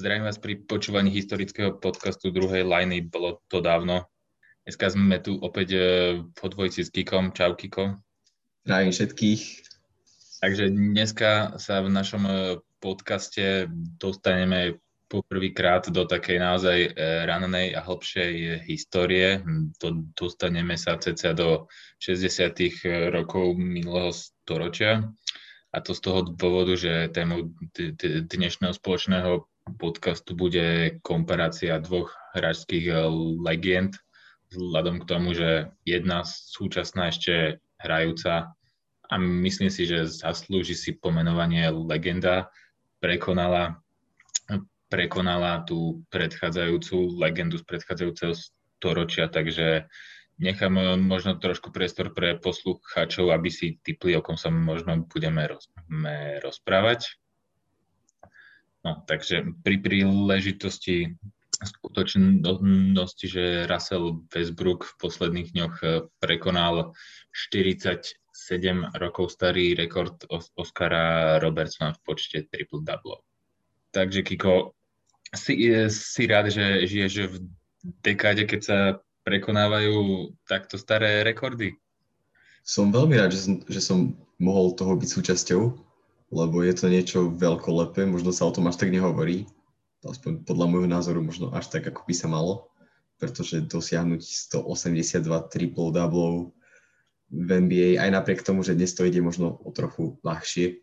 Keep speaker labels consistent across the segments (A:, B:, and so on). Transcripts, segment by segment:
A: Zdravím vás pri počúvaní historického podcastu druhej liny. Bolo to dávno. Dneska sme tu opäť e, po dvojici s Kikom. Čau, Kiko.
B: Zdravím všetkých.
A: Takže dneska sa v našom e, podcaste dostaneme poprvýkrát do takej naozaj e, ranej a hlbšej histórie. Dostaneme sa ceca do 60. rokov minulého storočia. A to z toho dôvodu, že tému dnešného spoločného podcastu bude komparácia dvoch hráčských legend, vzhľadom k tomu, že jedna súčasná ešte hrajúca a myslím si, že zaslúži si pomenovanie legenda, prekonala, prekonala tú predchádzajúcu legendu z predchádzajúceho storočia, takže nechám možno trošku priestor pre poslucháčov, aby si typli, o kom sa možno budeme roz, rozprávať. No, takže pri príležitosti skutočnosti, že Russell Westbrook v posledných dňoch eh, prekonal 47 rokov starý rekord Oscara Robertsona v počte triple-double. Takže Kiko, si, eh, si rád, že žiješ v dekáde, keď sa prekonávajú takto staré rekordy?
B: Som veľmi rád, že som, že som mohol toho byť súčasťou lebo je to niečo veľkolepé, možno sa o tom až tak nehovorí, aspoň podľa môjho názoru možno až tak, ako by sa malo, pretože dosiahnuť 182 triple double v NBA, aj napriek tomu, že dnes to ide možno o trochu ľahšie,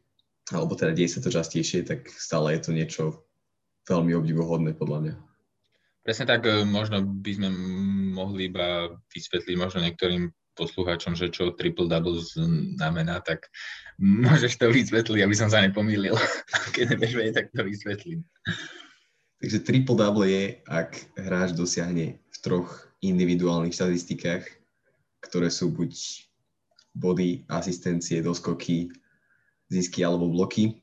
B: alebo teda deje sa to častejšie, tak stále je to niečo veľmi obdivuhodné podľa mňa.
A: Presne tak, e, možno by sme mohli iba vysvetliť možno niektorým poslucháčom, že čo triple-double znamená, tak môžeš to vysvetliť, aby som sa nepomýlil. Keď nevieš vedieť, tak to vysvetlím.
B: Takže triple-double je, ak hráč dosiahne v troch individuálnych štatistikách, ktoré sú buď body, asistencie, doskoky, zisky alebo bloky,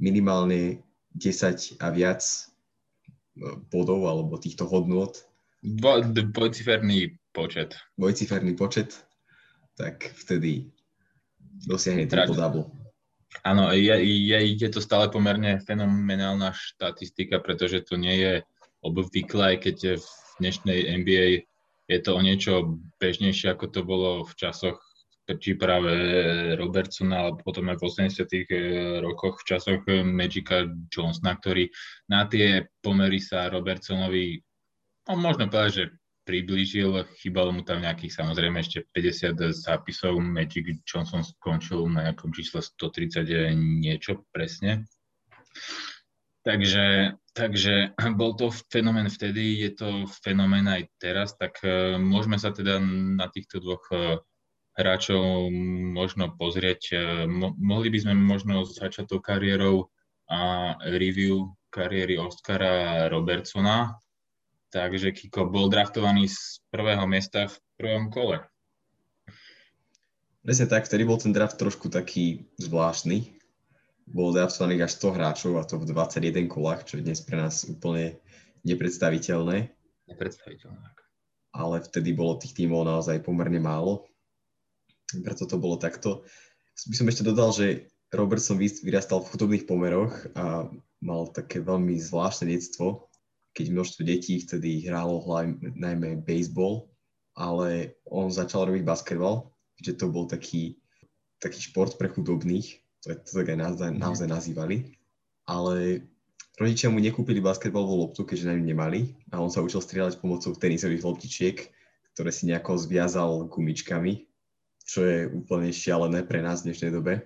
B: minimálne 10 a viac bodov alebo týchto hodnôt.
A: Dvojciferný počet.
B: Dvojciferný počet, tak vtedy dosiahne triple double.
A: Áno, je, je, je to stále pomerne fenomenálna štatistika, pretože to nie je obvyklé, keď v dnešnej NBA je to o niečo bežnejšie, ako to bolo v časoch či práve Robertsona, alebo potom aj v 80 eh, rokoch v časoch Magica Johnsona, ktorý na tie pomery sa Robertsonovi, no možno povedať, že priblížil, chýbalo mu tam nejakých samozrejme ešte 50 zápisov, Magic Johnson skončil na nejakom čísle 130 niečo presne. Takže, takže bol to fenomén vtedy, je to fenomén aj teraz, tak uh, môžeme sa teda na týchto dvoch uh, hráčov možno pozrieť. Uh, mo- mohli by sme možno začať tou kariérou a review kariéry Oscara Robertsona, Takže Kiko bol draftovaný z prvého miesta v prvom kole.
B: Presne tak, vtedy bol ten draft trošku taký zvláštny. Bol draftovaných až 100 hráčov a to v 21 kolách, čo je dnes pre nás úplne nepredstaviteľné.
A: Nepredstaviteľné.
B: Ale vtedy bolo tých tímov naozaj pomerne málo. Preto to bolo takto. By som ešte dodal, že Robertson vyrastal v chudobných pomeroch a mal také veľmi zvláštne detstvo, keď množstvo detí vtedy hralo hlavne, najmä baseball, ale on začal robiť basketbal, že to bol taký, taký šport pre chudobných, to, to tak aj naozaj, mhm. naozaj nazývali, ale rodičia mu nekúpili basketbalovú loptu, keďže na ňu nemali a on sa učil strieľať pomocou tenisových loptičiek, ktoré si nejako zviazal gumičkami, čo je úplne šialené pre nás v dnešnej dobe.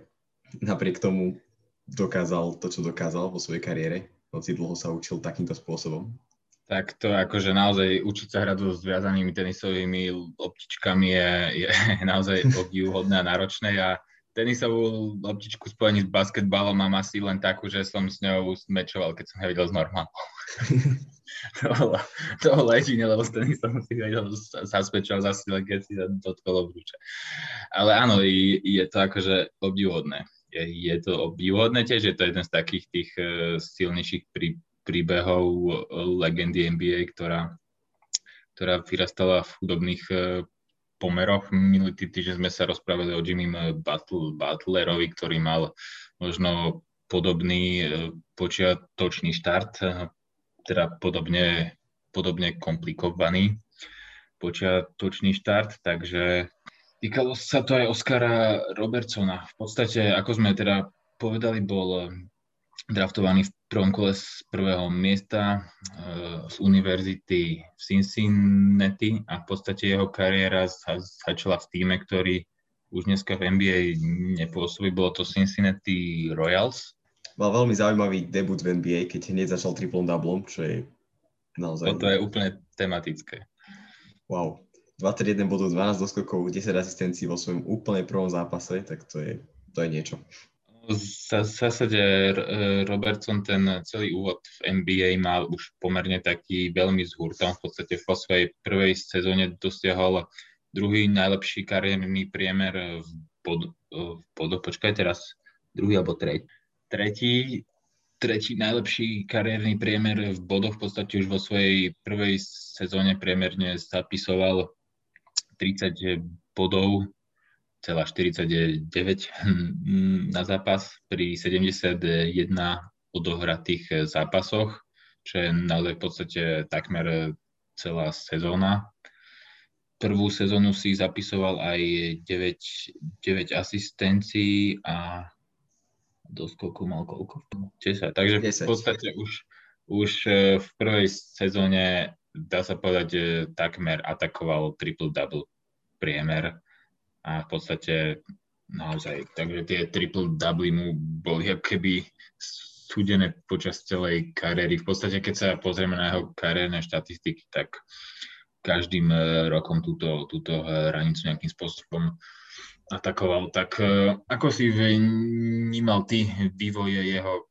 B: Napriek tomu dokázal to, čo dokázal vo svojej kariére hoci dlho sa učil takýmto spôsobom?
A: Tak to akože naozaj učiť sa hrať so zviazanými tenisovými loptičkami je, je naozaj obdivuhodné a náročné a tenisovú loptičku spojení s basketbalom mám asi len takú, že som s ňou smečoval, keď som ja videl z normálnou. to bolo, to bolo jedine, lebo s tenisom si vedel zaspečal zase len keď si dotkol obruče. Ale áno, je to akože obdivuhodné je, je to obdivuhodné tiež, je to jeden z takých tých uh, silnejších prí, príbehov uh, legendy NBA, ktorá, ktorá vyrastala v chudobných uh, pomeroch. Minulý týždeň sme sa rozprávali o Jimmy Butler, Butlerovi, ktorý mal možno podobný počiatočný štart teda podobne, podobne komplikovaný počiatočný štart, takže týkalo sa to aj Oskara Robertsona. V podstate, ako sme teda povedali, bol draftovaný v prvom kole z prvého miesta eh, z univerzity v Cincinnati a v podstate jeho kariéra začala v týme, ktorý už dneska v NBA nepôsobí, bolo to Cincinnati Royals.
B: Mal veľmi zaujímavý debut v NBA, keď hneď začal triplom doublom, čo je naozaj...
A: Toto je úplne tematické.
B: Wow. 21 bodov, 12 doskokov, 10 asistencií vo svojom úplne prvom zápase, tak to je, to je niečo.
A: V zásade Robertson ten celý úvod v NBA mal už pomerne taký veľmi z hurtom. V podstate vo svojej prvej sezóne dosiahol druhý najlepší kariérny priemer v pod, v pod, počkaj teraz, druhý alebo tretí. Tretí, tretí najlepší kariérny priemer v bodoch v podstate už vo svojej prvej sezóne priemerne zapisoval 30 bodov, celá 49 na zápas pri 71 odohratých zápasoch, čo je naozaj v podstate takmer celá sezóna prvú sezónu si zapisoval aj 9, 9 asistencií a do skoku mal koľko? 10. Takže 10. v podstate už, už e, v prvej sezóne dá sa povedať, že takmer atakoval triple-double priemer a v podstate naozaj, takže tie triple-double mu boli ako keby súdené počas celej kariéry. V podstate, keď sa pozrieme na jeho kariérne štatistiky, tak každým e, rokom túto, túto hranicu nejakým spôsobom atakoval. Tak e, ako si vnímal ty vývoje jeho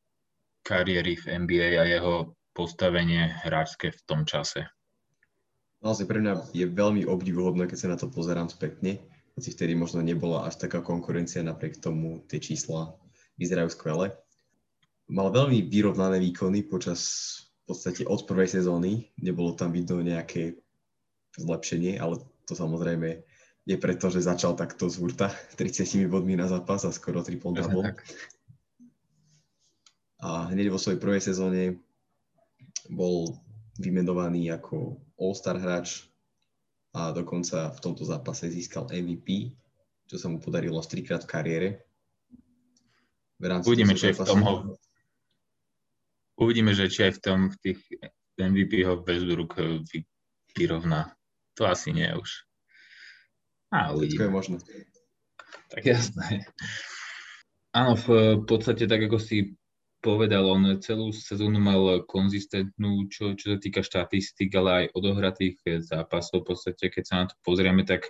A: kariéry v NBA a jeho postavenie hráčske v tom čase?
B: Naozaj pre mňa je veľmi obdivuhodné, keď sa na to pozerám spätne, hoci vtedy možno nebola až taká konkurencia, napriek tomu tie čísla vyzerajú skvele. Mal veľmi vyrovnané výkony počas v podstate od prvej sezóny, nebolo tam vidno nejaké zlepšenie, ale to samozrejme je preto, že začal takto z hurta 30 bodmi na zápas a skoro triple double. A hneď vo svojej prvej sezóne bol vymenovaný ako All-Star hráč a dokonca v tomto zápase získal MVP, čo sa mu podarilo trikrát v kariére.
A: V Uvidíme, či aj v tom ho... Uvidíme, že či aj v tom v tých MVP ho Westbrook vyrovná. To asi nie už.
B: A uvidíme. je možné.
A: Tak jasné. Áno, v podstate tak, ako si povedal, on celú sezónu mal konzistentnú, čo, čo sa týka štatistik, ale aj odohratých zápasov. V podstate, keď sa na to pozrieme, tak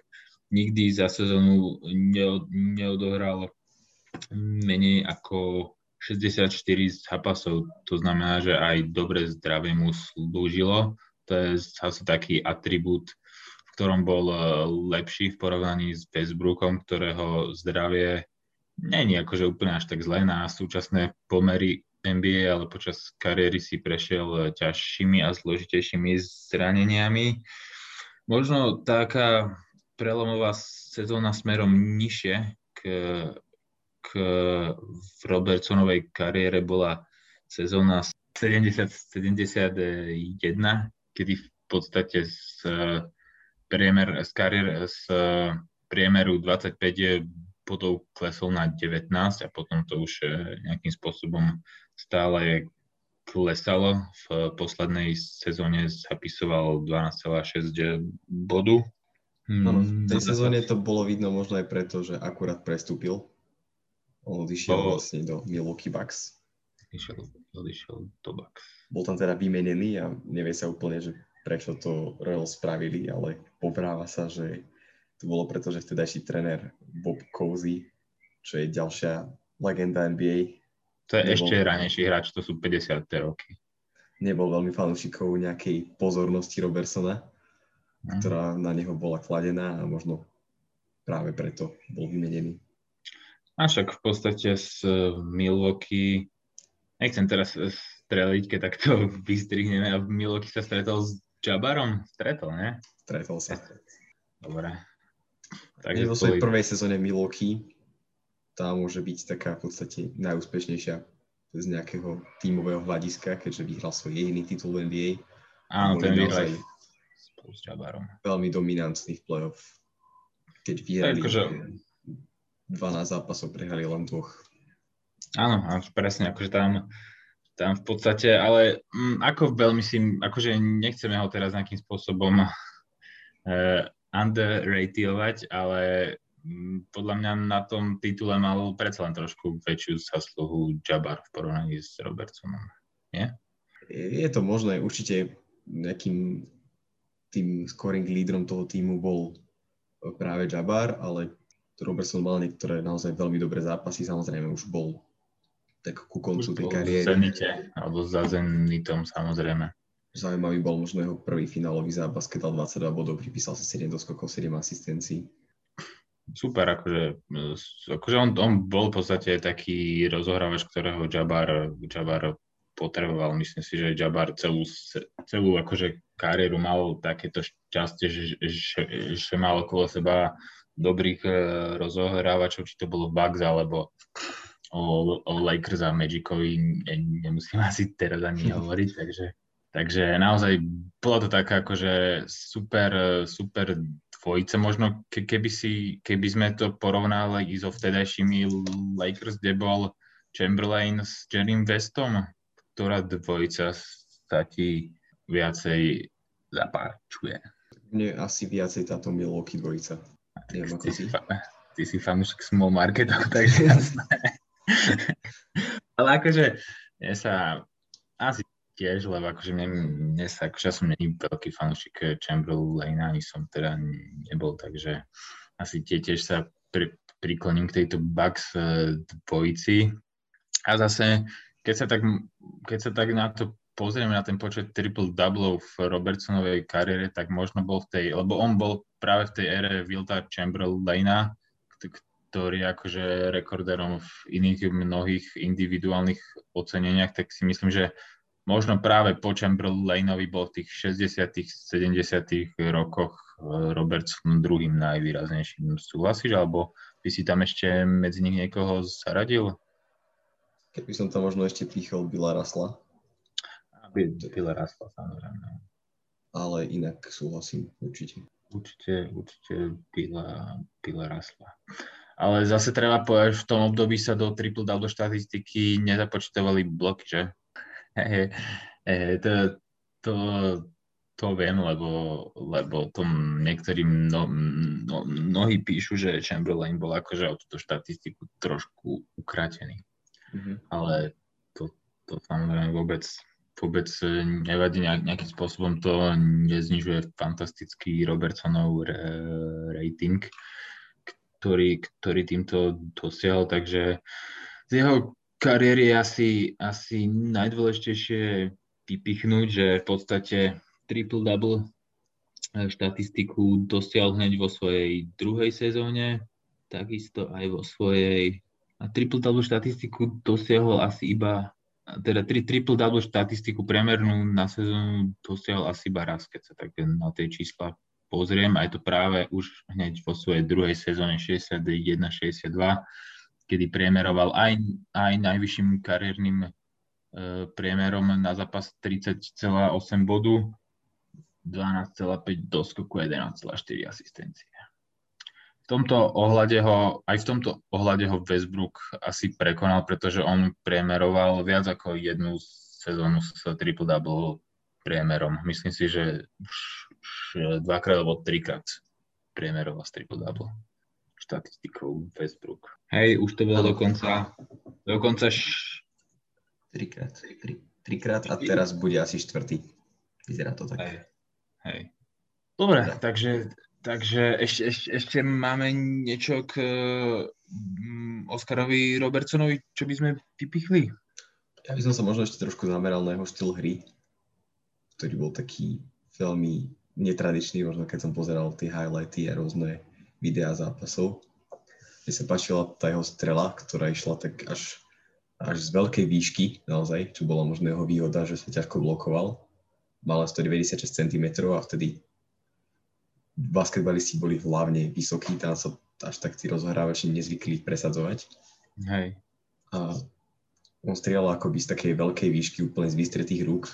A: nikdy za sezónu neodohral menej ako 64 zápasov. To znamená, že aj dobre zdravie mu slúžilo. To je zase taký atribút ktorom bol lepší v porovnaní s Westbrookom, ktorého zdravie není akože úplne až tak zlé na súčasné pomery NBA, ale počas kariéry si prešiel ťažšími a zložitejšími zraneniami. Možno taká prelomová sezóna smerom nižšie k, k v Robertsonovej kariére bola sezóna 70-71, kedy v podstate z priemer z kariér z priemeru 25 bodov klesol na 19 a potom to už e, nejakým spôsobom stále klesalo. V poslednej sezóne zapisoval 12,6 bodu.
B: Ano, v tej sezóne to bolo vidno možno aj preto, že akurát prestúpil. On odišiel oh. vlastne do Milwaukee Bucks.
A: Odišiel, odišiel do Bucks.
B: Bol tam teda vymenený a nevie sa úplne, že prečo to Royal spravili, ale povráva sa, že to bolo preto, že vtedajší tréner Bob Cousy, čo je ďalšia legenda NBA.
A: To je nebol, ešte ranejší hráč, to sú 50. roky.
B: Nebol veľmi fanúšikov nejakej pozornosti Robertsona, mm. ktorá na neho bola kladená a možno práve preto bol vymenený.
A: A však v podstate z Milwaukee, nechcem teraz streliť, keď takto vystrihneme, a Milwaukee sa stretol s Jabarom stretol, ne?
B: Stretol sa.
A: Dobre.
B: Takže vo svojej prvej sezóne Milwaukee tá môže byť taká v podstate najúspešnejšia z nejakého tímového hľadiska, keďže vyhral svoj jediný titul v NBA.
A: Áno, ten vyhral spolu s Jabarom.
B: Veľmi dominantný v playoff. Keď vyhrali akože... 12 zápasov, prehrali len dvoch.
A: Áno, presne, akože tam, tam v podstate, ale m, mm, ako veľmi si, akože nechceme ho teraz nejakým spôsobom uh, underratedovať, ale mm, podľa mňa na tom titule mal predsa len trošku väčšiu zasluhu Jabbar v porovnaní s Robertsonom. Nie?
B: Je to možné, určite nejakým tým scoring lídrom toho týmu bol práve Jabbar, ale Robertson mal niektoré naozaj veľmi dobré zápasy, samozrejme už bol tak ku koncu tej kariéry.
A: Zenite, alebo za Zenitom samozrejme.
B: Zaujímavý bol možno jeho prvý finálový zápas, keď dal 22 bodov, pripísal si 7 doskokov, 7 asistencií.
A: Super, akože, akože on, on bol v podstate taký rozohrávač, ktorého Jabbar, Jabbar potreboval. Myslím si, že Jabbar celú, celú akože kariéru mal takéto šťastie, že, že, že mal okolo seba dobrých e, rozohrávačov, či to bolo Bugs alebo o, o Lakers a Magicovi ne, nemusím asi teraz ani hovoriť, takže, takže naozaj bola to taká akože super, super dvojice. Možno ke, keby, si, keby sme to porovnali i so vtedajšími Lakers, kde bol Chamberlain s Jerrym Westom, ktorá dvojica sa ti viacej zapáčuje?
B: Mne asi viacej táto Milwaukee dvojica.
A: Neviem, ty, si, fa- ty si fanúšik small marketov, takže jasné. Ale akože ja sa asi tiež, lebo akože mne, mne sa, akože ja som není veľký fanúšik Chamberlaina, ani som teda nebol, takže asi tie tiež sa pri, prikloním k tejto Bucks e, dvojici. A zase, keď sa tak, keď sa tak na to pozrieme na ten počet triple doublov v Robertsonovej kariére, tak možno bol v tej, lebo on bol práve v tej ére Wilta Chamberlaina, ktorý akože rekorderom v iných mnohých individuálnych oceneniach, tak si myslím, že možno práve po Chamberlainovi bol v tých 60 70 rokoch eh, Robertson druhým najvýraznejším. Súhlasíš, alebo by si tam ešte medzi nich niekoho zaradil?
B: Keby som tam možno ešte pýchol Billa Rasla.
A: Pile rastla, samozrejme.
B: Ale inak súhlasím, určite.
A: Určite, určite pila, pila rastla. Ale zase treba povedať, že v tom období sa do triple double štatistiky nezapočítavali bloky, že? He, he, to, to, to viem, lebo, lebo to niektorí mno, mno, mnohí píšu, že Chamberlain bol akože o túto štatistiku trošku ukratený. Mm-hmm. Ale to, to samozrejme vôbec vôbec e, nevadí nejakým spôsobom to neznižuje fantastický Robertsonov rating, ktorý, ktorý týmto dosiahol, takže z jeho kariéry asi, asi najdôležitejšie vypichnúť, že v podstate triple-double e, štatistiku dosiahol hneď vo svojej druhej sezóne, takisto aj vo svojej a triple-double štatistiku dosiahol asi iba teda tri triple-double štatistiku priemernú na sezónu dosiahol asi iba raz, keď sa tak na tie čísla pozriem. A je to práve už hneď vo svojej druhej sezóne 61-62, kedy priemeroval aj, aj najvyšším kariérnym e, priemerom na zápas 30,8 bodu, 12,5 doskoku, 11,4 asistencie tomto ohľade ho, aj v tomto ohľade ho Westbrook asi prekonal, pretože on priemeroval viac ako jednu sezónu s triple-double priemerom. Myslím si, že už dvakrát alebo trikrát priemeroval s triple-double štatistikou Westbrook. Hej, už to bolo dokonca, dokonca š...
B: trikrát, tri, trikrát a teraz bude asi štvrtý. Vyzerá to tak.
A: Hej, hej. Dobre, takže Takže ešte, ešte, ešte máme niečo k um, Oskarovi Robertsonovi, čo by sme vypichli?
B: Ja by som sa možno ešte trošku zameral na jeho štýl hry, ktorý bol taký veľmi netradičný, možno keď som pozeral tie highlighty a rôzne videá zápasov. Mne sa páčila tá jeho strela, ktorá išla tak až, až z veľkej výšky, naozaj, čo bola možno jeho výhoda, že sa ťažko blokoval. Mal 196 cm a vtedy basketbalisti boli hlavne vysokí, tam sa až tak tí rozhrávači nezvykli presadzovať.
A: Hej.
B: A On strieľal akoby z takej veľkej výšky, úplne z vystretých rúk,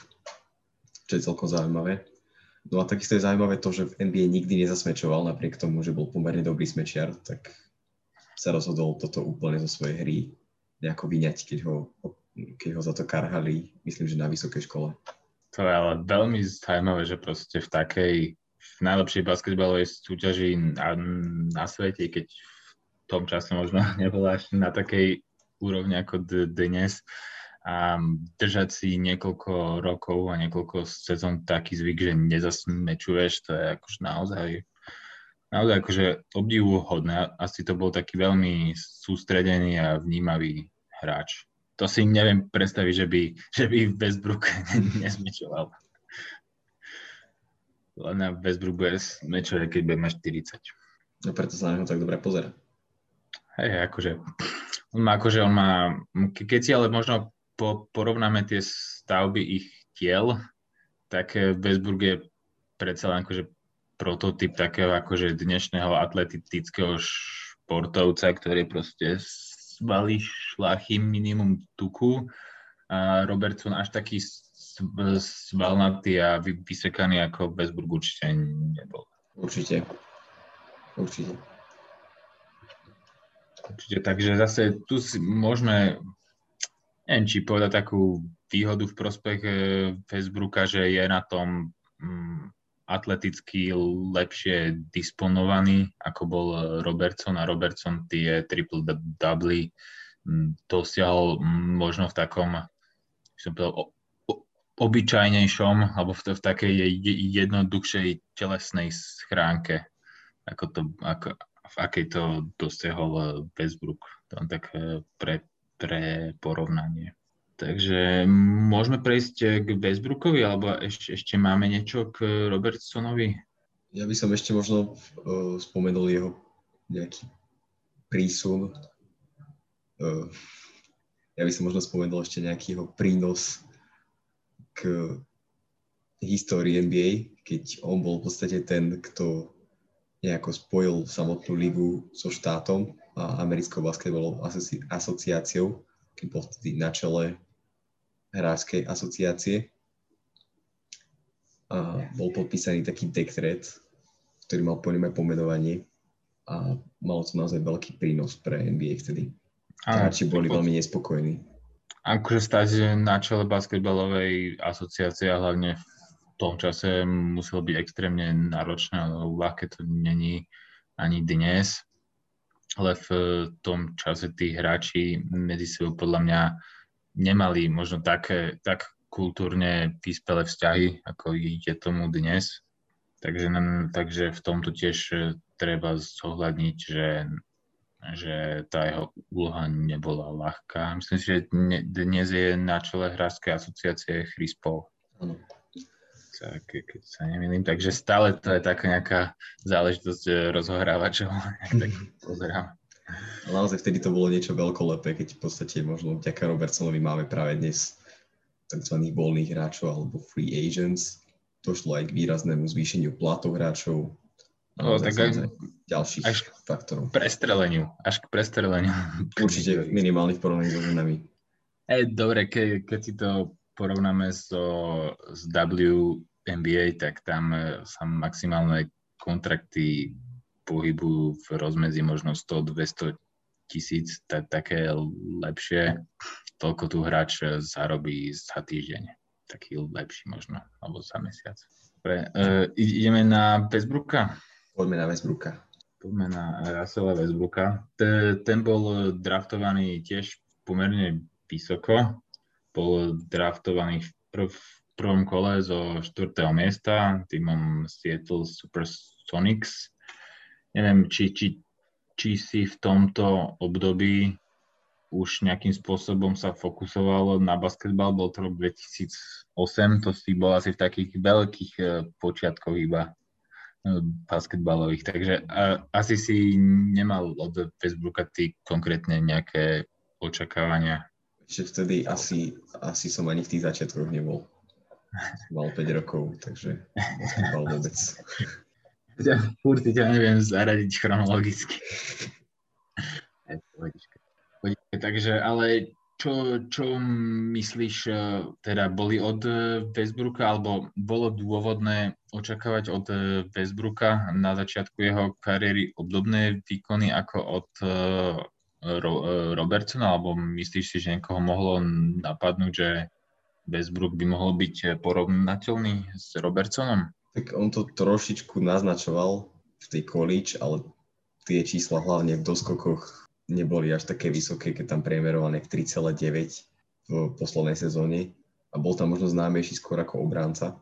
B: čo je celkom zaujímavé. No a takisto je zaujímavé to, že v NBA nikdy nezasmečoval, napriek tomu, že bol pomerne dobrý smečiar, tak sa rozhodol toto úplne zo svojej hry nejako vyňať, keď ho, keď ho za to karhali, myslím, že na vysokej škole.
A: To je ale veľmi zaujímavé, že proste v takej v najlepšej basketbalovej súťaži na, na svete, keď v tom čase možno nebola až na takej úrovni ako dnes, a držať si niekoľko rokov a niekoľko sezón taký zvyk, že nezasmečuješ, to je akože naozaj naozaj akože obdivuhodné. Asi to bol taký veľmi sústredený a vnímavý hráč. To si neviem predstaviť, že by, že by Westbrook nezmečoval. Len na Westbrook bude smečovať, keď bude mať 40.
B: No preto sa na neho tak dobre pozera.
A: Hej, akože on má, akože on má, keď si ale možno po, porovnáme tie stavby ich tiel, tak eh, Westbrook je predsa len akože prototyp takého akože dnešného atletického športovca, ktorý proste svalí šlachy minimum tuku. A Robertson až taký svalnatý a vysekaný ako Westbrook určite nebol.
B: Určite. Určite.
A: Určite, takže zase tu si môžeme neviem, či povedať takú výhodu v prospech e, Facebooka, že je na tom mm, atleticky lepšie disponovaný, ako bol Robertson a Robertson tie triple double mm, dosiahol mm, možno v takom som povedal, obyčajnejšom alebo v, v takej jednoduchšej telesnej schránke, ako to, ako, v akej to dosiahol e, Westbrook. To tak e, pre, pre porovnanie. Takže môžeme prejsť k Westbrookovi, alebo ešte, ešte máme niečo k Robertsonovi?
B: Ja by som ešte možno uh, spomenul jeho nejaký prísun. Uh, ja by som možno spomenul ešte nejaký jeho prínos k histórii NBA, keď on bol v podstate ten, kto nejako spojil samotnú ligu so štátom americkou basketbalovou asociáciou, keď bol vtedy na čele hráčskej asociácie. A bol podpísaný taký dekret, ktorý mal aj pomenovanie a malo to naozaj veľký prínos pre NBA vtedy. Hráči boli veľmi nespokojní.
A: Akože stať na čele basketbalovej asociácie a hlavne v tom čase muselo byť extrémne náročné, ale ľahké to není ani dnes ale v tom čase tí hráči medzi sebou podľa mňa nemali možno také, tak kultúrne vyspelé vzťahy, ako je tomu dnes. Takže, takže v tomto tiež e, treba zohľadniť, že, že tá jeho úloha nebola ľahká. Myslím si, že dnes je na čele hráčskej asociácie Chris Paul. Tak, keď sa nemýlim. Takže stále to je taká nejaká záležitosť e, rozhohrávačov. tak pozerám.
B: Naozaj vtedy to bolo niečo veľkolepé, keď v podstate možno vďaka Robertsonovi máme práve dnes tzv. voľných hráčov alebo free agents. Došlo aj k výraznému zvýšeniu platov hráčov.
A: No, tak aj
B: ďalších až faktorov.
A: Prestreleniu, až k prestreleniu.
B: Určite minimálnych porovnaní so ženami.
A: Ej, dobre, ke, keď si to porovnáme so, s WNBA, tak tam e, sa maximálne kontrakty pohybujú v rozmedzi možno 100-200 tisíc, tak také lepšie. Toľko tu hráč zarobí za týždeň. Taký lepší možno, alebo za mesiac. Pre, uh, ideme na Westbrooka?
B: Poďme na Westbrooka.
A: Poďme na Russella Westbrooka. T- ten bol draftovaný tiež pomerne vysoko. Bol draftovaný v, prv, prvom kole zo 4. miesta týmom Seattle Supersonics neviem, či, či, či si v tomto období už nejakým spôsobom sa fokusovalo na basketbal, bol to rok 2008, to si bol asi v takých veľkých e, počiatkoch iba e, basketbalových, takže a, asi si nemal od Facebooka ty konkrétne nejaké očakávania.
B: Ešte vtedy asi, asi som ani v tých začiatkoch nebol. Mal 5 rokov, takže basketbal vôbec.
A: Ja furt ťa neviem zaradiť chronologicky. Takže, ale čo, čo myslíš, e, teda boli od e, Westbrooka, alebo bolo dôvodné očakávať od e, Westbrooka na začiatku jeho kariéry obdobné výkony ako od Robertsona, alebo myslíš si, že niekoho mohlo napadnúť, že Westbrook by mohol byť porovnateľný s Robertsonom?
B: Tak on to trošičku naznačoval v tej college, ale tie čísla hlavne v doskokoch neboli až také vysoké, keď tam priemeroval nejak 3,9 v poslednej sezóne a bol tam možno známejší skôr ako obránca.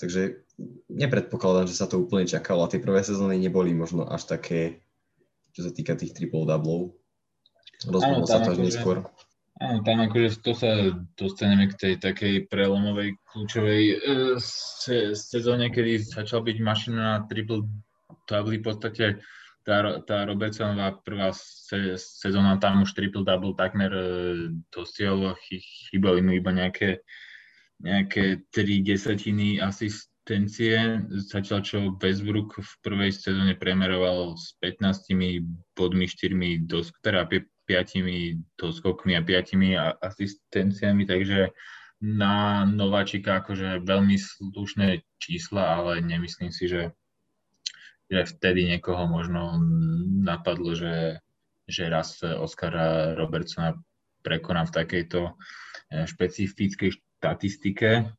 B: Takže nepredpokladám, že sa to úplne čakalo a tie prvé sezóny neboli možno až také, čo sa týka tých triple doublov. Rozhodol sa to až akože- neskôr.
A: Áno, tam akože to sa dostaneme k tej takej prelomovej kľúčovej e, se, sezóne, kedy začal byť mašina na triple double v podstate tá, tá Robertsonová prvá se, sezóna tam už triple-double takmer e, dosiel, chýbali mu iba nejaké, nejaké tri desatiny asistencie, zatiaľ čo Westbrook v prvej sezóne premeroval s 15 bodmi, 4 dosk, teda 5 doskokmi a 5 asistenciami, takže na nováčika akože veľmi slušné čísla, ale nemyslím si, že že vtedy niekoho možno napadlo, že, že raz Oscara Robertsona prekoná v takejto eh, špecifickej štatistike.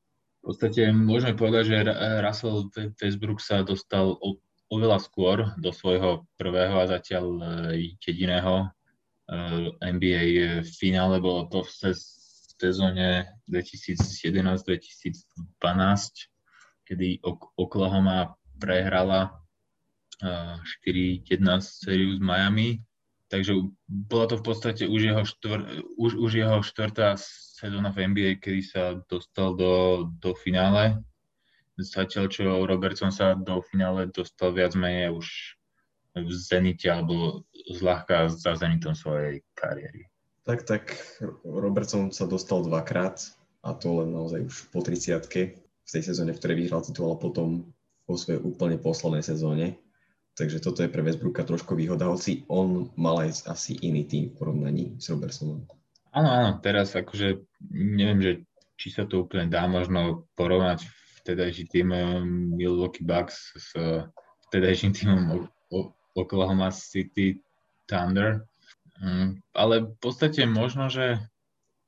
A: V podstate môžeme povedať, že Russell Westbrook sa dostal oveľa skôr do svojho prvého a zatiaľ eh, jediného NBA finále. Bolo to v sezóne 2011-2012, kedy Oklahoma prehrala 4-1 sériu s Miami, takže bola to v podstate už jeho, štvr, už, už jeho štvrtá sezóna v NBA, kedy sa dostal do, do finále. Zatiaľ, čo Robertson sa do finále dostal viac menej už v zenite alebo zľahka za zenitom svojej kariéry.
B: Tak, tak Robertson sa dostal dvakrát a to len naozaj už po 30 v tej sezóne, v ktorej vyhral titul a potom vo svojej úplne poslednej sezóne Takže toto je pre Westbrooka trošku výhoda, hoci on mal aj asi iný tým v porovnaní s Robertsonom.
A: Áno, áno, teraz akože neviem, že či sa to úplne dá možno porovnať vtedajší tým eh, Milwaukee Bucks s vtedajším týmom Oklahoma City Thunder. Mm, ale v podstate možno, že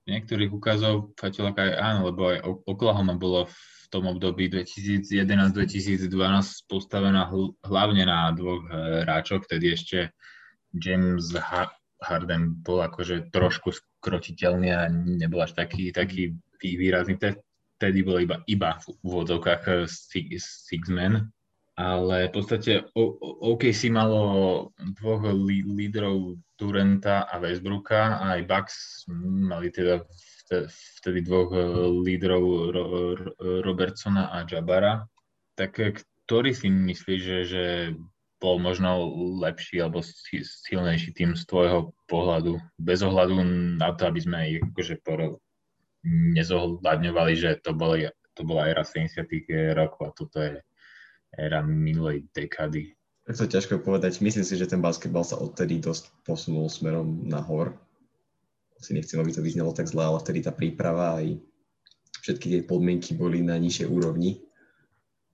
A: niektorých ukazov Fatielak aj áno, lebo aj Oklahoma bolo v tom období 2011-2012 postavená hl- hlavne na dvoch hráčoch, vtedy ešte James Harden bol akože trošku skrotiteľný a nebol až taký, taký výrazný. Vtedy bol iba, iba v úvodzovkách eh, six, six men, ale v podstate OK si malo dvoch lídrov Durenta a Westbrooka a aj Bucks mali teda vtedy dvoch eh, lídrov Robertsona a Jabara, tak eh, ktorý si myslíš, že, že bol možno lepší alebo silnejší tým z tvojho pohľadu, bez ohľadu na to, aby sme ich akože nezohľadňovali, že to, boli, to bola éra 70 rokov a toto je éra minulej dekády.
B: Tak to ťažko povedať. Myslím si, že ten basketbal sa odtedy dosť posunul smerom nahor si nechcem, aby to vyznelo tak zle, ale vtedy tá príprava aj všetky tie podmienky boli na nižšej úrovni.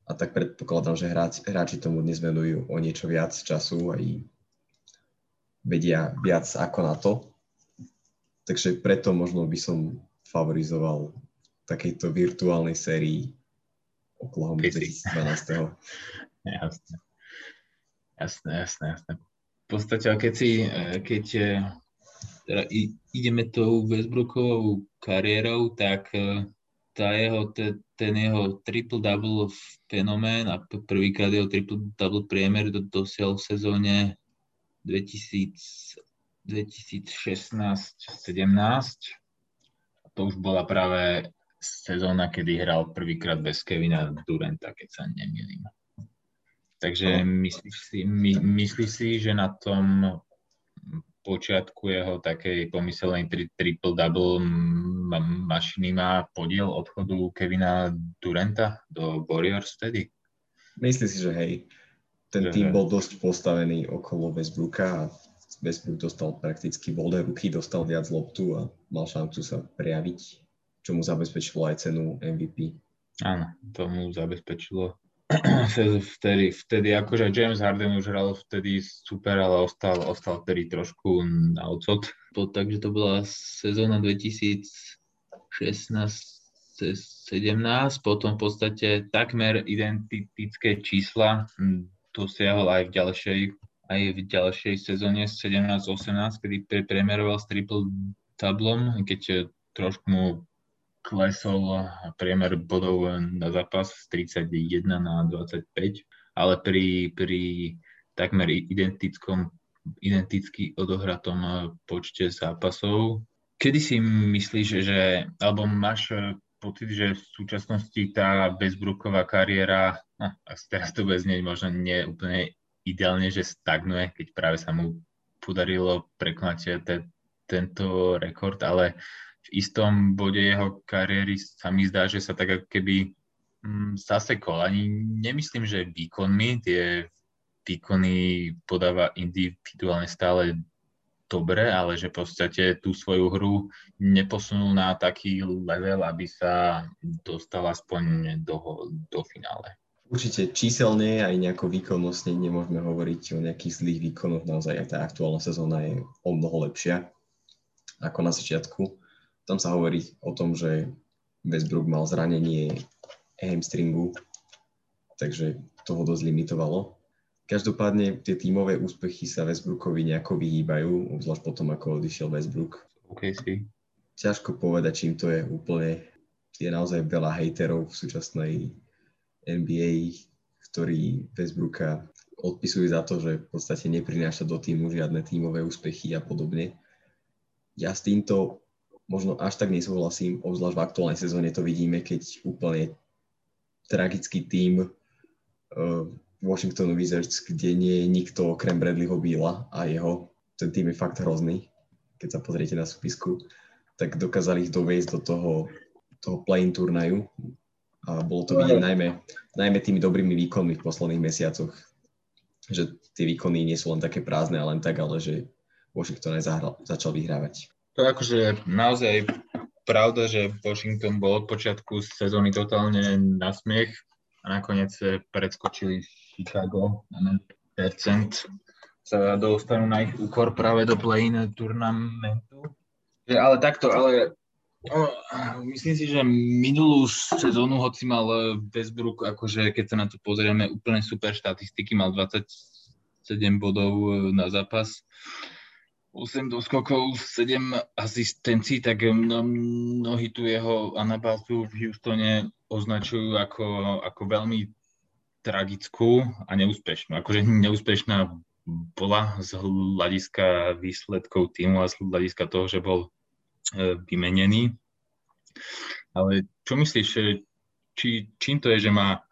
B: A tak predpokladám, že hráči, hráči tomu dnes venujú o niečo viac času aj vedia viac ako na to. Takže preto možno by som favorizoval takejto virtuálnej sérii Oklahoma 2012.
A: Jasné. Jasné, jasné, jasné. V podstate, keď si, eh, keď eh, teda ideme tou Westbrookovou kariérou, tak e, tá jeho, te, ten jeho triple-double fenomén a prvýkrát jeho triple-double priemer do, dosiel v sezóne 2016-17. To už bola práve sezóna, kedy hral prvýkrát bez Kevina Duranta, keď sa nemýlim. Takže myslíš si, my, myslíš si, že na tom počiatku jeho takej pomyselnej tri, triple-double mašiny má podiel odchodu Kevina Duranta do Warriors vtedy?
B: Myslím si, že hej. Ten že tým bol dosť postavený okolo Westbrooka a Westbrook dostal prakticky voľné ruky, dostal viac loptu a mal šancu sa prejaviť, čo mu zabezpečilo aj cenu MVP.
A: Áno, to mu zabezpečilo. vtedy, vtedy akože James Harden už hral vtedy super, ale ostal, ostal vtedy trošku na ocot. Takže to bola sezóna 2016 17, potom v podstate takmer identické čísla dosiahol aj v ďalšej, aj v ďalšej sezóne 17-18, kedy pre, premeroval s triple tablom, keď trošku mu klesol priemer bodov na zápas z 31 na 25, ale pri, pri takmer identickom, identicky odohratom počte zápasov. Kedy si myslíš, že, alebo máš pocit, že v súčasnosti tá bezbruková kariéra, no, teraz to bude znieť možno nie úplne ideálne, že stagnuje, keď práve sa mu podarilo prekonať te, tento rekord, ale istom bode jeho kariéry sa mi zdá, že sa tak ako keby mm, zasekol. Ani nemyslím, že výkonmi, tie výkony podáva individuálne stále dobre, ale že v podstate tú svoju hru neposunul na taký level, aby sa dostal aspoň do, do finále.
B: Určite číselne aj nejako výkonnostne nemôžeme hovoriť o nejakých zlých výkonoch. Naozaj aj tá aktuálna sezóna je o mnoho lepšia ako na začiatku. Tam sa hovorí o tom, že Westbrook mal zranenie hamstringu, takže toho dosť limitovalo. Každopádne tie tímové úspechy sa Westbrookovi nejako vyhýbajú, obzvlášť potom, ako odišiel Westbrook.
A: Okay, si.
B: Ťažko povedať, čím to je úplne. Je naozaj veľa hejterov v súčasnej NBA, ktorí Westbrooka odpisujú za to, že v podstate neprináša do týmu žiadne tímové úspechy a podobne. Ja s týmto možno až tak nesúhlasím, obzvlášť v aktuálnej sezóne to vidíme, keď úplne tragický tím uh, Washington Wizards, kde nie je nikto okrem Bradleyho Bíla a jeho, ten tým je fakt hrozný, keď sa pozriete na súpisku, tak dokázali ich dovieť do toho, toho play-in turnaju a bolo to vidieť najmä, najmä tými dobrými výkonmi v posledných mesiacoch, že tie výkony nie sú len také prázdne a len tak, ale že Washington aj zahral, začal vyhrávať.
A: To je akože naozaj pravda, že Washington bol od počiatku sezóny totálne na smiech a nakoniec predskočili Chicago na 0% sa dostanú na ich úkor práve do play-in turnamentu. Ale takto, ale myslím si, že minulú sezónu, hoci mal Westbrook, akože keď sa na to pozrieme, úplne super štatistiky, mal 27 bodov na zápas, 8 doskokov, 7 asistencií, tak mnohí tu jeho anabázu v Houstone označujú ako, ako veľmi tragickú a neúspešnú. Akože neúspešná bola z hľadiska výsledkov týmu a z hľadiska toho, že bol e, vymenený. Ale čo myslíš, či, čím to je, že má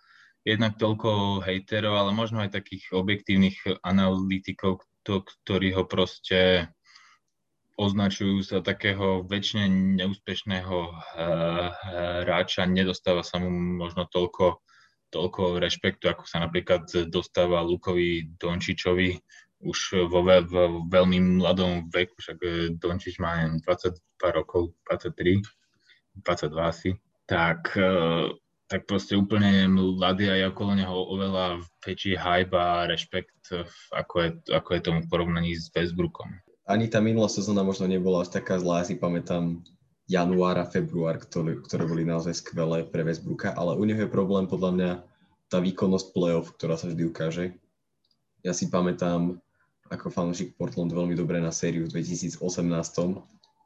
A: jednak toľko hejterov, ale možno aj takých objektívnych analytikov, to, ktorí ho proste označujú za takého väčšine neúspešného uh, hráča, nedostáva sa mu možno toľko toľko rešpektu, ako sa napríklad dostáva Lukovi Dončičovi už vo, ve, v veľmi mladom veku, však eh, Dončič má 22 rokov, 23, 22 asi, tak, eh, tak proste úplne mladý a je okolo neho oveľa väčší hype a rešpekt, ako je, ako je tomu porovnaní s Westbrookom.
B: Ani tá minulá sezóna možno nebola až taká zlá, si pamätám január a február, ktoré, ktoré boli naozaj skvelé pre Westbrooka, ale u neho je problém podľa mňa tá výkonnosť playoff, ktorá sa vždy ukáže. Ja si pamätám ako fanúšik Portland veľmi dobre na sériu v 2018,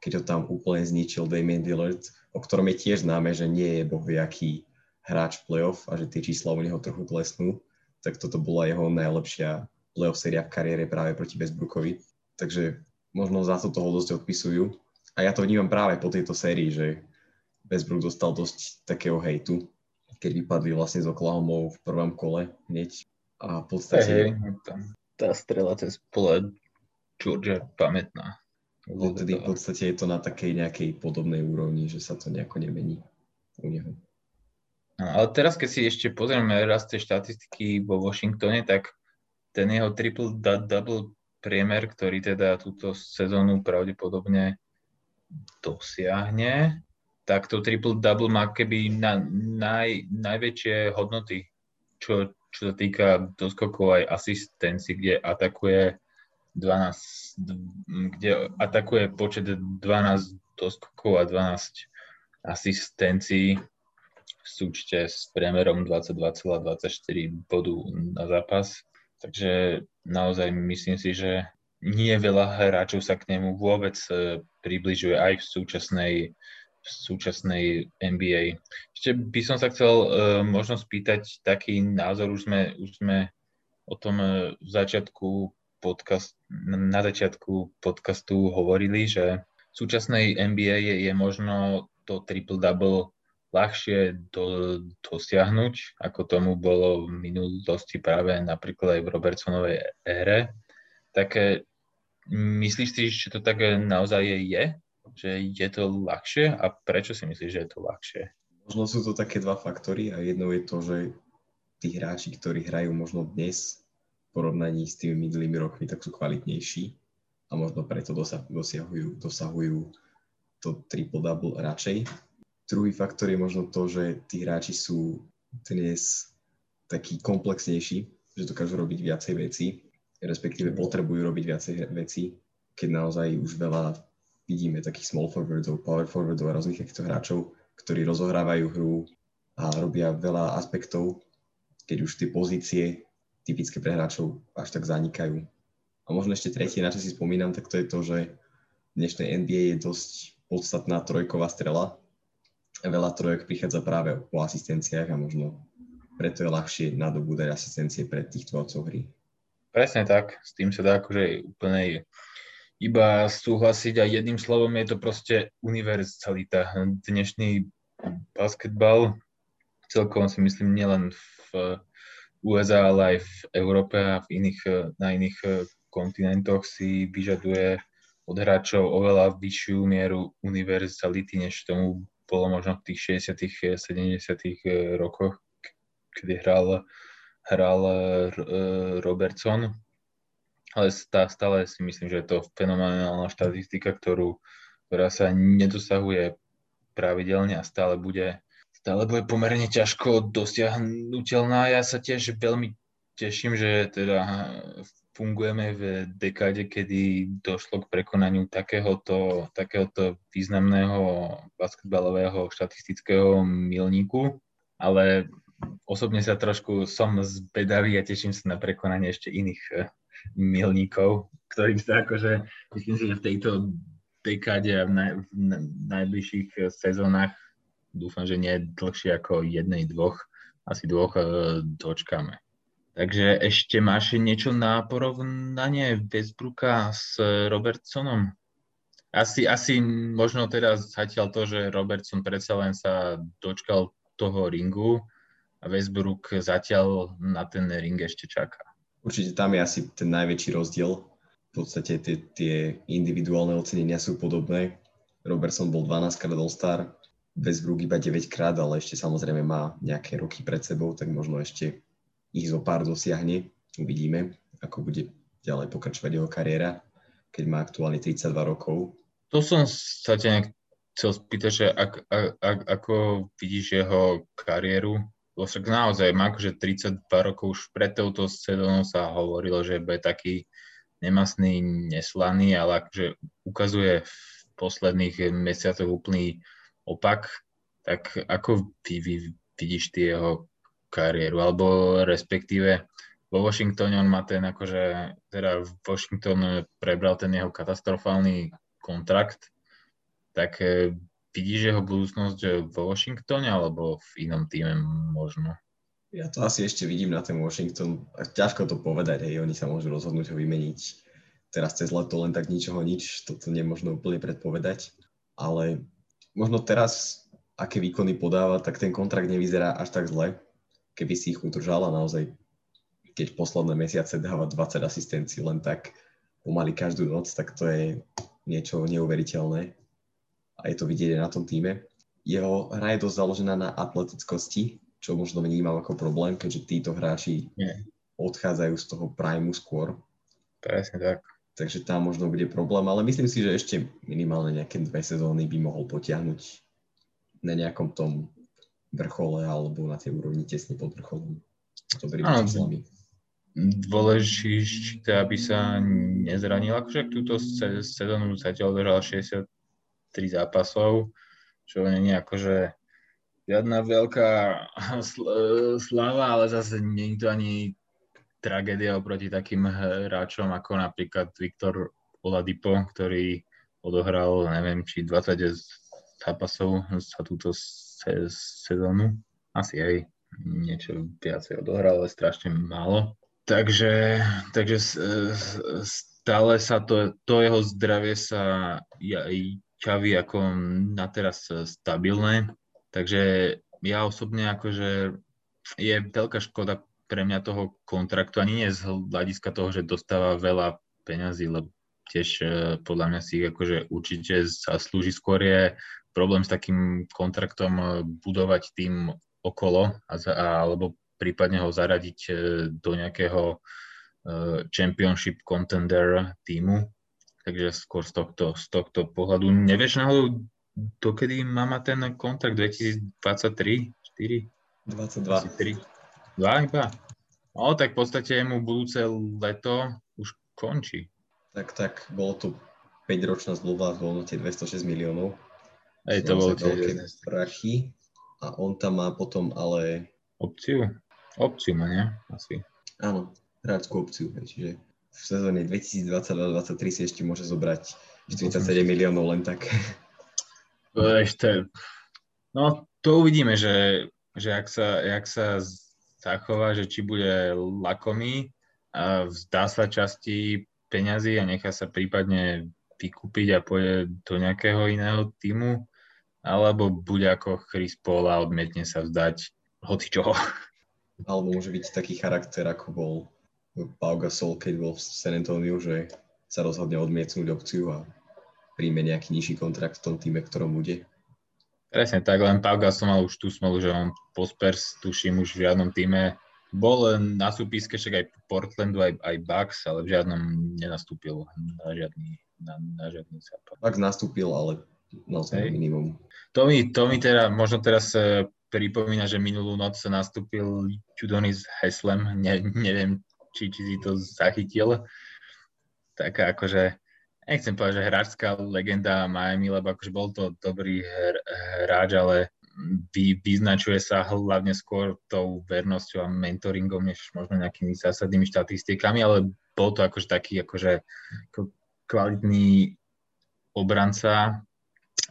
B: keď ho tam úplne zničil Damian Dillard, o ktorom je tiež známe, že nie je bohviaký hráč playoff a že tie čísla u neho trochu klesnú, tak toto bola jeho najlepšia playoff séria v kariére práve proti Westbrookovi. Takže možno za to toho dosť odpisujú. A ja to vnímam práve po tejto sérii, že Westbrook dostal dosť takého hejtu, keď vypadli vlastne z Oklahoma v prvom kole hneď. A v podstate... Hey, hey,
A: tá strela cez pole Georgia pamätná.
B: Vtedy v podstate je to na takej nejakej podobnej úrovni, že sa to nejako nemení u neho.
A: No, ale teraz, keď si ešte pozrieme raz tie štatistiky vo Washingtone, tak ten jeho triple-double priemer, ktorý teda túto sezónu pravdepodobne dosiahne, tak to triple-double má keby na, naj, najväčšie hodnoty, čo, čo sa týka doskokov aj asistencií, kde atakuje 12, kde atakuje počet 12 doskokov a 12 asistencií v súčte s priemerom 22,24 bodu na zápas. Takže naozaj myslím si, že nie veľa hráčov sa k nemu vôbec e, približuje aj v súčasnej, v súčasnej NBA. Ešte by som sa chcel uh, možno spýtať taký názor, už sme, už sme o tom uh, v začiatku podcast, na začiatku podcastu hovorili, že v súčasnej NBA je, je možno to triple-double ľahšie do, dosiahnuť, ako tomu bolo v minulosti práve napríklad aj v Robertsonovej ére. Tak myslíš si, že to tak naozaj je? Že je to ľahšie? A prečo si myslíš, že je to ľahšie?
B: Možno sú to také dva faktory a jedno je to, že tí hráči, ktorí hrajú možno dnes v porovnaní s tými minulými rokmi, tak sú kvalitnejší a možno preto dosahujú, dosahujú to triple-double radšej. Druhý faktor je možno to, že tí hráči sú dnes takí komplexnejší, že dokážu robiť viacej veci, respektíve potrebujú robiť viacej veci, keď naozaj už veľa vidíme takých small forwardov, power forwardov a rôznych takýchto hráčov, ktorí rozohrávajú hru a robia veľa aspektov, keď už tie pozície typické pre hráčov až tak zanikajú. A možno ešte tretie, na čo si spomínam, tak to je to, že v NBA je dosť podstatná trojková strela. Veľa trojok prichádza práve po asistenciách a možno preto je ľahšie nadobúdať asistencie pre tých tvorcov hry.
A: Presne tak, s tým sa dá akože úplne iba súhlasiť a jedným slovom je to proste univerzalita. Dnešný basketbal celkom si myslím nielen v USA, ale aj v Európe a v iných, na iných kontinentoch si vyžaduje od hráčov oveľa vyššiu mieru univerzality, než tomu bolo možno v tých 60 70 rokoch, kedy hral, hral Robertson. Ale stále si myslím, že je to fenomenálna štatistika, ktorú, ktorá sa nedosahuje pravidelne a stále bude, stále bude pomerne ťažko dosiahnutelná. Ja sa tiež veľmi teším, že teda fungujeme v dekáde, kedy došlo k prekonaniu takéhoto, takéhoto významného basketbalového štatistického milníku, ale osobne sa trošku som zbedavý a teším sa na prekonanie ešte iných eh, milníkov, ktorým sa akože, myslím si, že v tejto dekáde a v, naj, v najbližších sezónach dúfam, že nie dlhšie ako jednej, dvoch, asi dvoch eh, dočkáme. Takže ešte máš niečo na porovnanie Westbrooka s Robertsonom? Asi, asi možno teraz zatiaľ to, že Robertson predsa len sa dočkal toho ringu a Westbrook zatiaľ na ten ring ešte čaká.
B: Určite tam je asi ten najväčší rozdiel. V podstate tie, tie individuálne ocenenia sú podobné. Robertson bol 12 krát All-Star, Westbrook iba 9 krát, ale ešte samozrejme má nejaké roky pred sebou, tak možno ešte ich zo pár dosiahne. Uvidíme, ako bude ďalej pokračovať jeho kariéra, keď má aktuálne 32 rokov.
A: To som sa ťa chcel spýtať, že ak, ak, ak, ako vidíš jeho kariéru, lebo však naozaj má akože 32 rokov, už pred touto sezónou sa hovorilo, že bude taký nemasný, neslaný, ale akože ukazuje v posledných mesiacoch úplný opak, tak ako vy, vy, vidíš ty jeho kariéru, alebo respektíve vo Washingtone on má ten akože, teda Washington prebral ten jeho katastrofálny kontrakt, tak e, vidíš jeho budúcnosť vo Washingtone alebo v inom týme možno?
B: Ja to asi ešte vidím na ten Washington. Ťažko to povedať, hej, oni sa môžu rozhodnúť ho vymeniť teraz cez leto len tak ničoho nič, toto nemôžno úplne predpovedať, ale možno teraz, aké výkony podáva, tak ten kontrakt nevyzerá až tak zle, keby si ich udržal a naozaj, keď posledné mesiace dáva 20 asistencií len tak pomaly každú noc, tak to je niečo neuveriteľné a je to vidieť na tom týme. Jeho hra je dosť založená na atletickosti, čo možno vnímam ako problém, keďže títo hráči Nie. odchádzajú z toho primu skôr.
A: Presne tak.
B: takže tam možno bude problém, ale myslím si, že ešte minimálne nejaké dve sezóny by mohol potiahnuť na nejakom tom vrchole alebo na tej úrovni tesne pod vrcholom. Číslami.
A: Dôležité, aby sa nezranil. Akože túto sezónu zatiaľ držal 63 zápasov, čo nie je akože žiadna veľká sláva, ale zase nie je to ani tragédia oproti takým hráčom ako napríklad Viktor Oladipo, ktorý odohral, neviem, či 20 zápasov za túto sezónu. Asi aj niečo viacej odohral, ale strašne málo. Takže, takže stále sa to, to jeho zdravie sa ťaví ako na teraz stabilné. Takže ja osobne akože je veľká škoda pre mňa toho kontraktu, ani nie z hľadiska toho, že dostáva veľa peňazí, lebo tiež e, podľa mňa si ich akože určite zaslúži. Skôr je problém s takým kontraktom e, budovať tým okolo, a, alebo prípadne ho zaradiť e, do nejakého championship contender týmu. Takže skôr z tohto, z tohto pohľadu. Nevieš náhodou, dokedy má mať ten kontrakt 2023? 4?
B: 22. 23.
A: Dva iba? No, tak v podstate mu budúce leto už končí.
B: Tak, tak, bolo to 5-ročná zmluva v hodnote 206 miliónov.
A: Ej, to bolo
B: veľké prachy. A on tam má potom ale...
A: Opciu? Opciu má, nie? Asi.
B: Áno, hráčskú opciu. Čiže v sezóne 2022-2023 si ešte môže zobrať 47 miliónov len tak.
A: Ešte, no to uvidíme, že, že ak sa, jak sa zachová, že či bude lakomý a vzdá sa časti peňazí a nechá sa prípadne vykúpiť a pôjde do nejakého iného týmu, alebo bude ako Chris Paul a odmietne sa vzdať hoci čoho.
B: Alebo môže byť taký charakter, ako bol Pau Gasol, keď bol v San Antonio, že sa rozhodne odmietnúť opciu a príjme nejaký nižší kontrakt v tom týme, ktorom bude.
A: Presne tak, len Pau Gasol mal už tú smolu, že on po Spurs, tuším, už v žiadnom týme bol len na súpiske, však aj Portlandu, aj, aj Bucks, ale v žiadnom nenastúpil na žiadny, na, na žiadny zápas.
B: Bucks nastúpil, ale naozaj hey. minimum.
A: To mi, to mi teda, možno teraz uh, pripomína, že minulú noc nastúpil Judonis Heslem, ne, neviem, či, či si to zachytil. Taká akože nechcem povedať, že hráčská legenda Miami, lebo akože bol to dobrý hr, hráč, ale vy, vyznačuje sa hlavne skôr tou vernosťou a mentoringom, než možno nejakými zásadnými štatistikami, ale bol to akože taký akože kvalitný obranca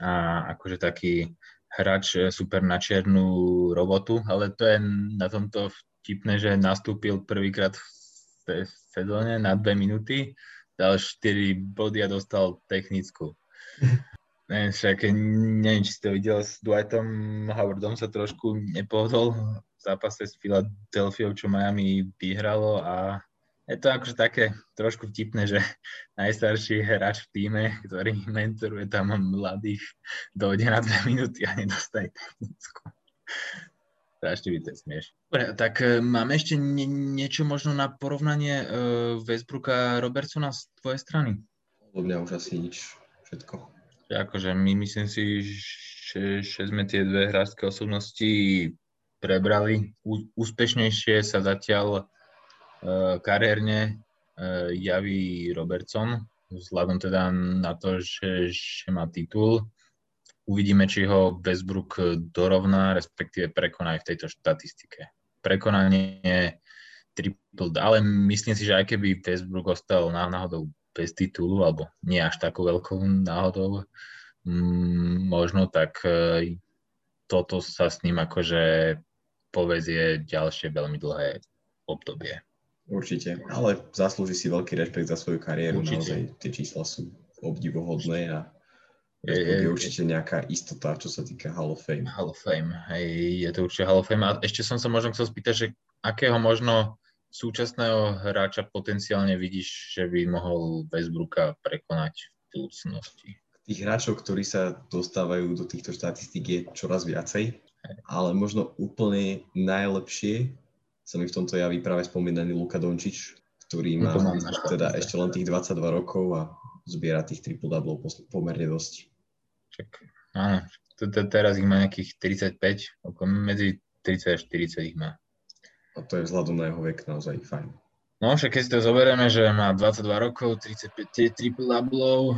A: a akože taký hráč super na čiernu robotu, ale to je na tomto vtipné, že nastúpil prvýkrát v sezóne na dve minúty dal 4 body a dostal technickú. neviem, však neviem, či si to videl s Dwightom Howardom sa trošku nepohodol v zápase s Philadelphia, čo Miami vyhralo a je to akože také trošku vtipné, že najstarší hráč v týme, ktorý mentoruje tam mladých, dojde na dve minúty a nedostane technickú. Strašne by to smieš. Dobre, tak uh, máme ešte nie, niečo možno na porovnanie uh, Westbrooka a Robertsona z tvojej strany?
B: Od mňa už asi nič, všetko.
A: Akože my myslím si, že, že sme tie dve hráčské osobnosti prebrali. Ú, úspešnejšie sa zatiaľ kariérne uh, javí Robertson, vzhľadom teda na to, že, že má titul Uvidíme, či ho Westbrook dorovná, respektíve prekoná aj v tejto štatistike. Prekonanie triple, ale myslím si, že aj keby Westbrook ostal náhodou bez titulu, alebo nie až takou veľkou náhodou, mm, možno tak e, toto sa s ním akože povezie ďalšie veľmi dlhé obdobie.
B: Určite, ale zaslúži si veľký rešpekt za svoju kariéru, Určite. naozaj tie čísla sú obdivohodné a je, je určite nejaká istota, čo sa týka Hall of Fame.
A: Hall of Fame, hej, je to určite Hall of Fame. A ešte som sa možno chcel spýtať, že akého možno súčasného hráča potenciálne vidíš, že by mohol Westbrooka prekonať v budúcnosti?
B: Tých hráčov, ktorí sa dostávajú do týchto štatistík je čoraz viacej, ale možno úplne najlepšie sa mi v tomto javí práve spomínaný Luka Dončič, ktorý má teda ešte len tých 22 rokov a zbiera tých triple double pomerne dosť.
A: Čak, áno, teraz ich má nejakých 35, medzi 30 a 40 ich má.
B: A to je vzhľadom na jeho vek naozaj fajn.
A: No však keď si to zoberieme, že má 22 rokov, 35 triple double,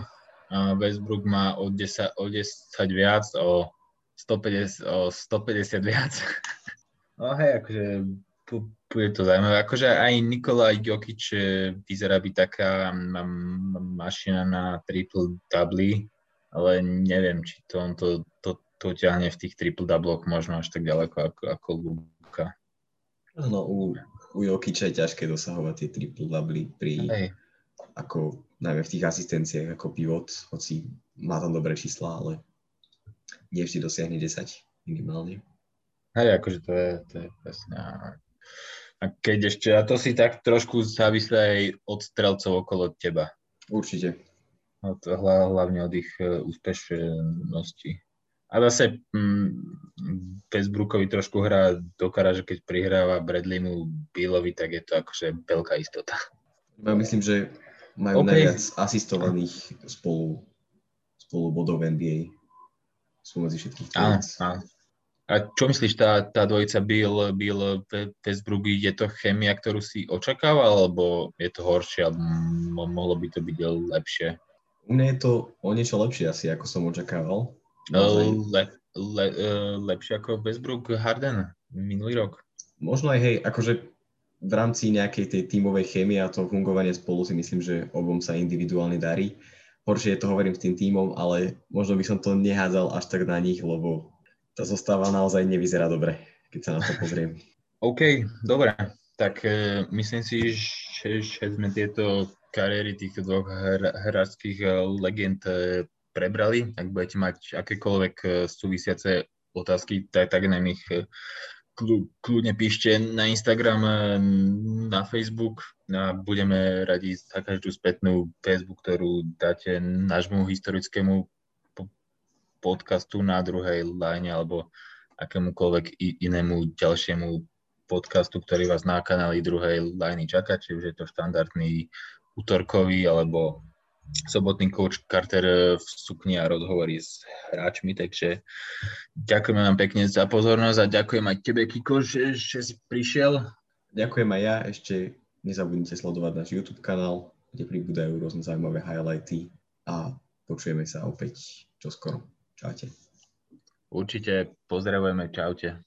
A: a Westbrook má o 10, o 10 viac, o 150, o 150 viac. no hej, akože bude to zaujímavé. Akože aj Nikola Jokic eh, vyzerá byť taká mašina na triple double, ale neviem, či to on to, to, to ťahne v tých triple doubloch možno až tak ďaleko ako, ako Luka.
B: No, u, u Jokiča je ťažké dosahovať tie triple double pri, Hej. ako najmä v tých asistenciách ako pivot, hoci má tam dobré čísla, ale nie vždy dosiahne 10 minimálne.
A: Hej, akože to je, to je presne. A keď ešte, a to si tak trošku závislé aj od strelcov okolo teba.
B: Určite.
A: Od, hlavne od ich e, úspešnosti. A zase mm, Westbrookovi trošku hrá do že keď prihráva Bradleymu Billovi, tak je to akože veľká istota.
B: Ja myslím, že majú okay. najviac asistovaných spolu, spolu bodov NBA. Sú medzi všetkých.
A: Áno, áno. A čo myslíš, tá, tá dvojica Bill, Bill Westbrook, je to chemia, ktorú si očakával, alebo je to horšie, alebo mohlo by to byť lepšie?
B: U mňa je to o niečo lepšie asi, ako som očakával.
A: Le, le, e, lepšie ako Westbrook Harden minulý rok.
B: Možno aj hej, akože v rámci nejakej tej tímovej chémie a toho fungovania spolu si myslím, že obom sa individuálne darí. Horšie je to hovorím s tým tímom, ale možno by som to nehádzal až tak na nich, lebo tá zostáva naozaj nevyzerá dobre, keď sa na to pozriem.
A: OK, dobre. Tak e, myslím si, že, že sme tieto kariéry týchto dvoch hráčských e, legend e, prebrali. Ak budete mať akékoľvek eh, súvisiace otázky, tak, tak nám ich kľudne píšte na Instagram, na Facebook a budeme radi za každú spätnú Facebook, ktorú dáte nášmu historickému podcastu na druhej line alebo akémukoľvek inému ďalšiemu podcastu, ktorý vás na kanáli druhej line čaká, či už je to štandardný útorkový alebo sobotný coach Carter v sukni a rozhovorí s hráčmi, takže ďakujem vám pekne za pozornosť a ďakujem aj tebe, Kiko, že, že si prišiel.
B: Ďakujem aj ja, ešte nezabudnite sledovať náš YouTube kanál, kde pribúdajú rôzne zaujímavé highlighty a počujeme sa opäť čoskoro. Čaute.
A: Určite pozdravujeme, čaute.